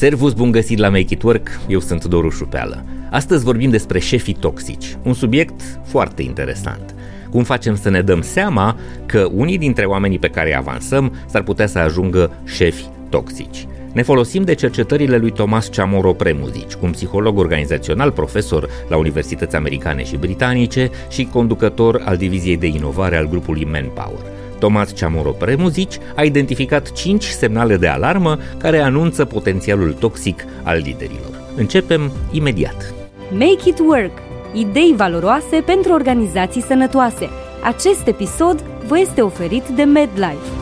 Servus, bun găsit la Make It Work, eu sunt Doru Șupeală. Astăzi vorbim despre șefii toxici, un subiect foarte interesant. Cum facem să ne dăm seama că unii dintre oamenii pe care îi avansăm s-ar putea să ajungă șefi toxici? Ne folosim de cercetările lui Thomas Chamorro Premuzici, un psiholog organizațional, profesor la universități americane și britanice și conducător al diviziei de inovare al grupului Manpower. Tomas Chamorro Premuzici a identificat 5 semnale de alarmă care anunță potențialul toxic al liderilor. Începem imediat. Make it work! Idei valoroase pentru organizații sănătoase. Acest episod vă este oferit de MedLife.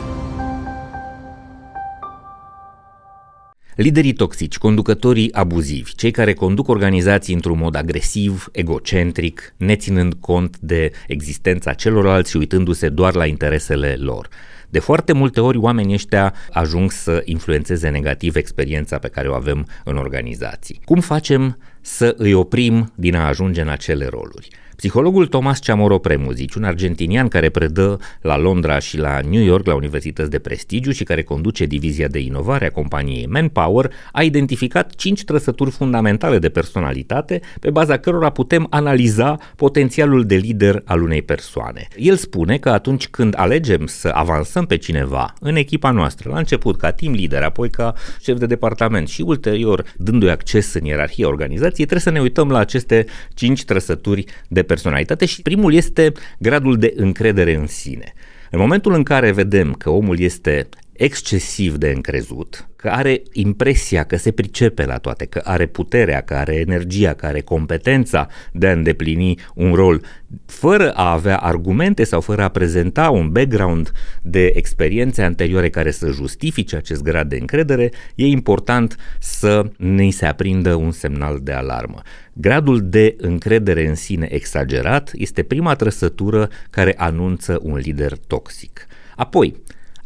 Liderii toxici, conducătorii abuzivi, cei care conduc organizații într-un mod agresiv, egocentric, neținând cont de existența celorlalți și uitându-se doar la interesele lor. De foarte multe ori oamenii ăștia ajung să influențeze negativ experiența pe care o avem în organizații. Cum facem să îi oprim din a ajunge în acele roluri? Psihologul Thomas Chamorro Premuzici, un argentinian care predă la Londra și la New York la universități de prestigiu și care conduce divizia de inovare a companiei Manpower, a identificat cinci trăsături fundamentale de personalitate pe baza cărora putem analiza potențialul de lider al unei persoane. El spune că atunci când alegem să avansăm pe cineva în echipa noastră, la început ca team leader, apoi ca șef de departament și ulterior dându-i acces în ierarhia organizației, trebuie să ne uităm la aceste cinci trăsături de personalitate și primul este gradul de încredere în sine. În momentul în care vedem că omul este excesiv de încrezut, că are impresia că se pricepe la toate, că are puterea, că are energia, că are competența de a îndeplini un rol, fără a avea argumente sau fără a prezenta un background de experiențe anterioare care să justifice acest grad de încredere, e important să ne se aprindă un semnal de alarmă. Gradul de încredere în sine exagerat este prima trăsătură care anunță un lider toxic. Apoi,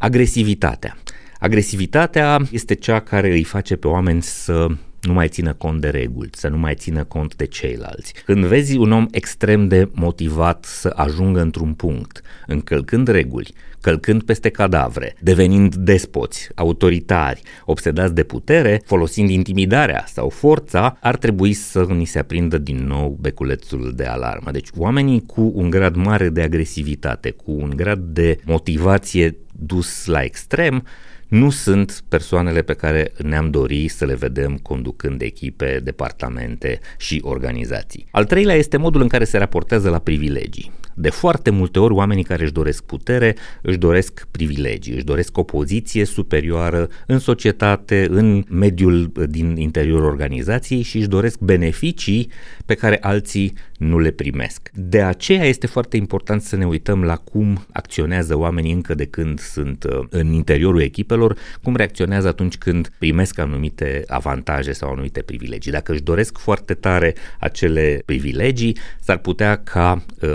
agresivitatea. Agresivitatea este cea care îi face pe oameni să nu mai țină cont de reguli, să nu mai țină cont de ceilalți. Când vezi un om extrem de motivat să ajungă într-un punct, încălcând reguli, călcând peste cadavre, devenind despoți, autoritari, obsedați de putere, folosind intimidarea sau forța, ar trebui să ni se aprindă din nou beculețul de alarmă. Deci oamenii cu un grad mare de agresivitate, cu un grad de motivație dus la extrem, nu sunt persoanele pe care ne-am dori să le vedem conducând echipe, departamente și organizații. Al treilea este modul în care se raportează la privilegii. De foarte multe ori oamenii care își doresc putere își doresc privilegii, își doresc o poziție superioară în societate, în mediul din interiorul organizației și își doresc beneficii pe care alții nu le primesc. De aceea este foarte important să ne uităm la cum acționează oamenii încă de când sunt uh, în interiorul echipelor, cum reacționează atunci când primesc anumite avantaje sau anumite privilegii. Dacă își doresc foarte tare acele privilegii, s-ar putea ca uh,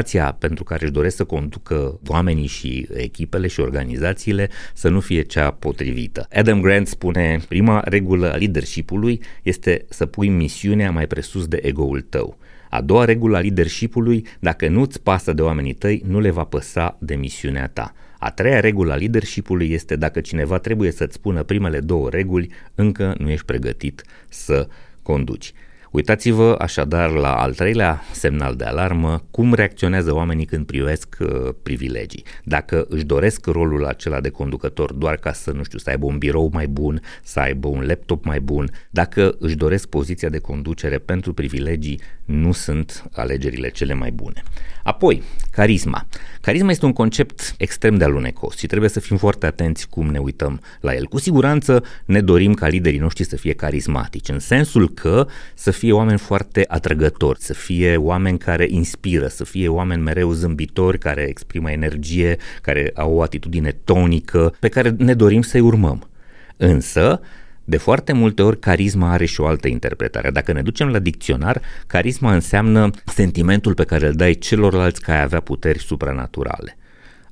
motivația pentru care își doresc să conducă oamenii și echipele și organizațiile să nu fie cea potrivită. Adam Grant spune, prima regulă a leadership-ului este să pui misiunea mai presus de ego-ul tău. A doua regulă a leadership-ului, dacă nu-ți pasă de oamenii tăi, nu le va păsa de misiunea ta. A treia regulă a leadership-ului este dacă cineva trebuie să-ți spună primele două reguli, încă nu ești pregătit să conduci. Uitați-vă așadar la al treilea semnal de alarmă, cum reacționează oamenii când privesc uh, privilegii. Dacă își doresc rolul acela de conducător doar ca să, nu știu, să aibă un birou mai bun, să aibă un laptop mai bun, dacă își doresc poziția de conducere pentru privilegii, nu sunt alegerile cele mai bune. Apoi, carisma. Carisma este un concept extrem de alunecos și trebuie să fim foarte atenți cum ne uităm la el. Cu siguranță ne dorim ca liderii noștri să fie carismatici, în sensul că să fie oameni foarte atrăgători, să fie oameni care inspiră, să fie oameni mereu zâmbitori, care exprimă energie, care au o atitudine tonică, pe care ne dorim să-i urmăm. Însă, de foarte multe ori, carisma are și o altă interpretare. Dacă ne ducem la dicționar, carisma înseamnă sentimentul pe care îl dai celorlalți că ai avea puteri supranaturale.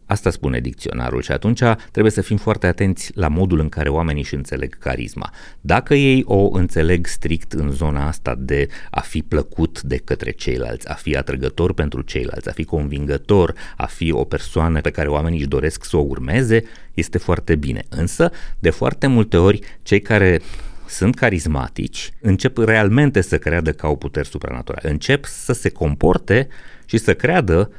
Asta spune dicționarul și atunci trebuie să fim foarte atenți la modul în care oamenii își înțeleg carisma. Dacă ei o înțeleg strict în zona asta de a fi plăcut de către ceilalți, a fi atrăgător pentru ceilalți, a fi convingător, a fi o persoană pe care oamenii își doresc să o urmeze, este foarte bine. Însă, de foarte multe ori, cei care sunt carismatici, încep realmente să creadă că au puteri supranaturale, încep să se comporte și să creadă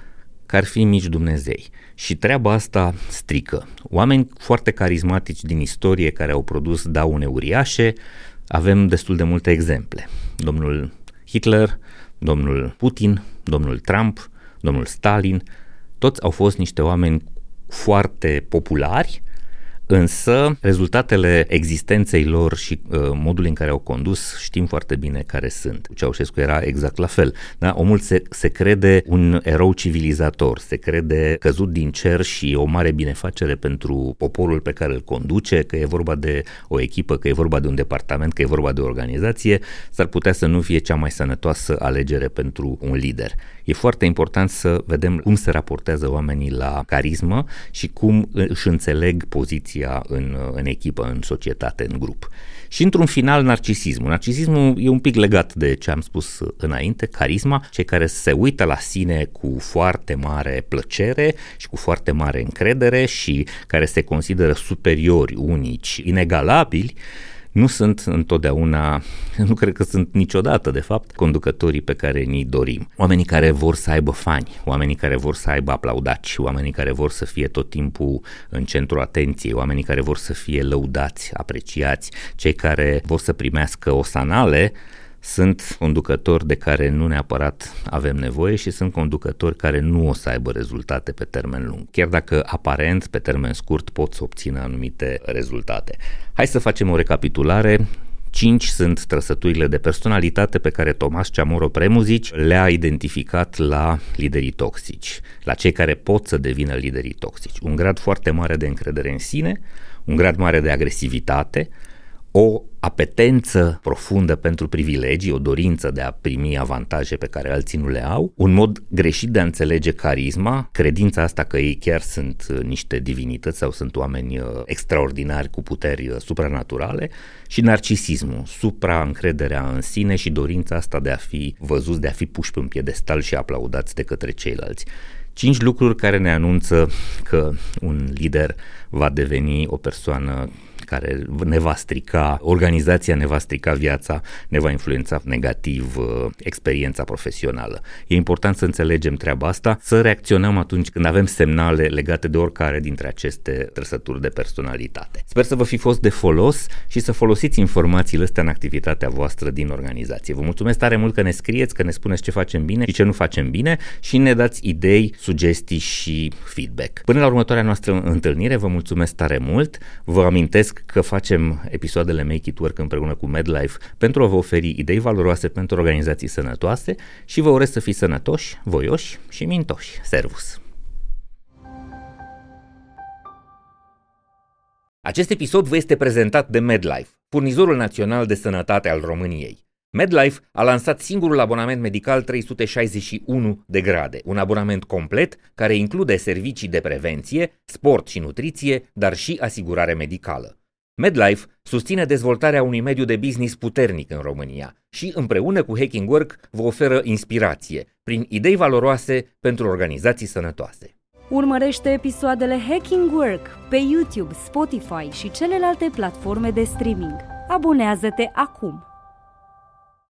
că ar fi mici Dumnezei. Și treaba asta strică. Oameni foarte carismatici din istorie care au produs daune uriașe, avem destul de multe exemple. Domnul Hitler, domnul Putin, domnul Trump, domnul Stalin, toți au fost niște oameni foarte populari, Însă, rezultatele existenței lor și uh, modul în care au condus știm foarte bine care sunt. Ceaușescu era exact la fel. Da? Omul se, se crede un erou civilizator, se crede căzut din cer și o mare binefacere pentru poporul pe care îl conduce, că e vorba de o echipă, că e vorba de un departament, că e vorba de o organizație, s-ar putea să nu fie cea mai sănătoasă alegere pentru un lider. E foarte important să vedem cum se raportează oamenii la carismă și cum își înțeleg poziția în, în echipă, în societate, în grup. Și într-un final, narcisismul. Narcisismul e un pic legat de ce am spus înainte, carisma, cei care se uită la sine cu foarte mare plăcere și cu foarte mare încredere și care se consideră superiori, unici, inegalabili, nu sunt întotdeauna, nu cred că sunt niciodată, de fapt, conducătorii pe care ni dorim. Oamenii care vor să aibă fani, oamenii care vor să aibă aplaudaci, oamenii care vor să fie tot timpul în centru atenției, oamenii care vor să fie lăudați, apreciați, cei care vor să primească osanale, sunt conducători de care nu neapărat avem nevoie și sunt conducători care nu o să aibă rezultate pe termen lung, chiar dacă aparent pe termen scurt pot să obțină anumite rezultate. Hai să facem o recapitulare. Cinci sunt trăsăturile de personalitate pe care Tomas Ciamoro Premuzici le-a identificat la liderii toxici, la cei care pot să devină liderii toxici. Un grad foarte mare de încredere în sine, un grad mare de agresivitate, o apetență profundă pentru privilegii, o dorință de a primi avantaje pe care alții nu le au, un mod greșit de a înțelege carisma, credința asta că ei chiar sunt uh, niște divinități sau sunt oameni uh, extraordinari cu puteri uh, supranaturale și narcisismul, supra-încrederea în sine și dorința asta de a fi văzuți, de a fi puși pe un piedestal și aplaudați de către ceilalți. Cinci lucruri care ne anunță că un lider va deveni o persoană care ne va strica, organizația ne va strica viața, ne va influența negativ uh, experiența profesională. E important să înțelegem treaba asta, să reacționăm atunci când avem semnale legate de oricare dintre aceste trăsături de personalitate. Sper să vă fi fost de folos și să folosiți informațiile astea în activitatea voastră din organizație. Vă mulțumesc tare mult că ne scrieți, că ne spuneți ce facem bine și ce nu facem bine și ne dați idei, sugestii și feedback. Până la următoarea noastră întâlnire, vă mulțumesc tare mult. Vă amintesc că facem episoadele Make It Work împreună cu MedLife pentru a vă oferi idei valoroase pentru organizații sănătoase și vă urez să fiți sănătoși, voioși și mintoși. Servus! Acest episod vă este prezentat de MedLife, furnizorul național de sănătate al României. MedLife a lansat singurul abonament medical 361 de grade, un abonament complet care include servicii de prevenție, sport și nutriție, dar și asigurare medicală. MedLife susține dezvoltarea unui mediu de business puternic în România și împreună cu Hacking Work vă oferă inspirație prin idei valoroase pentru organizații sănătoase. Urmărește episoadele Hacking Work pe YouTube, Spotify și celelalte platforme de streaming. Abonează-te acum!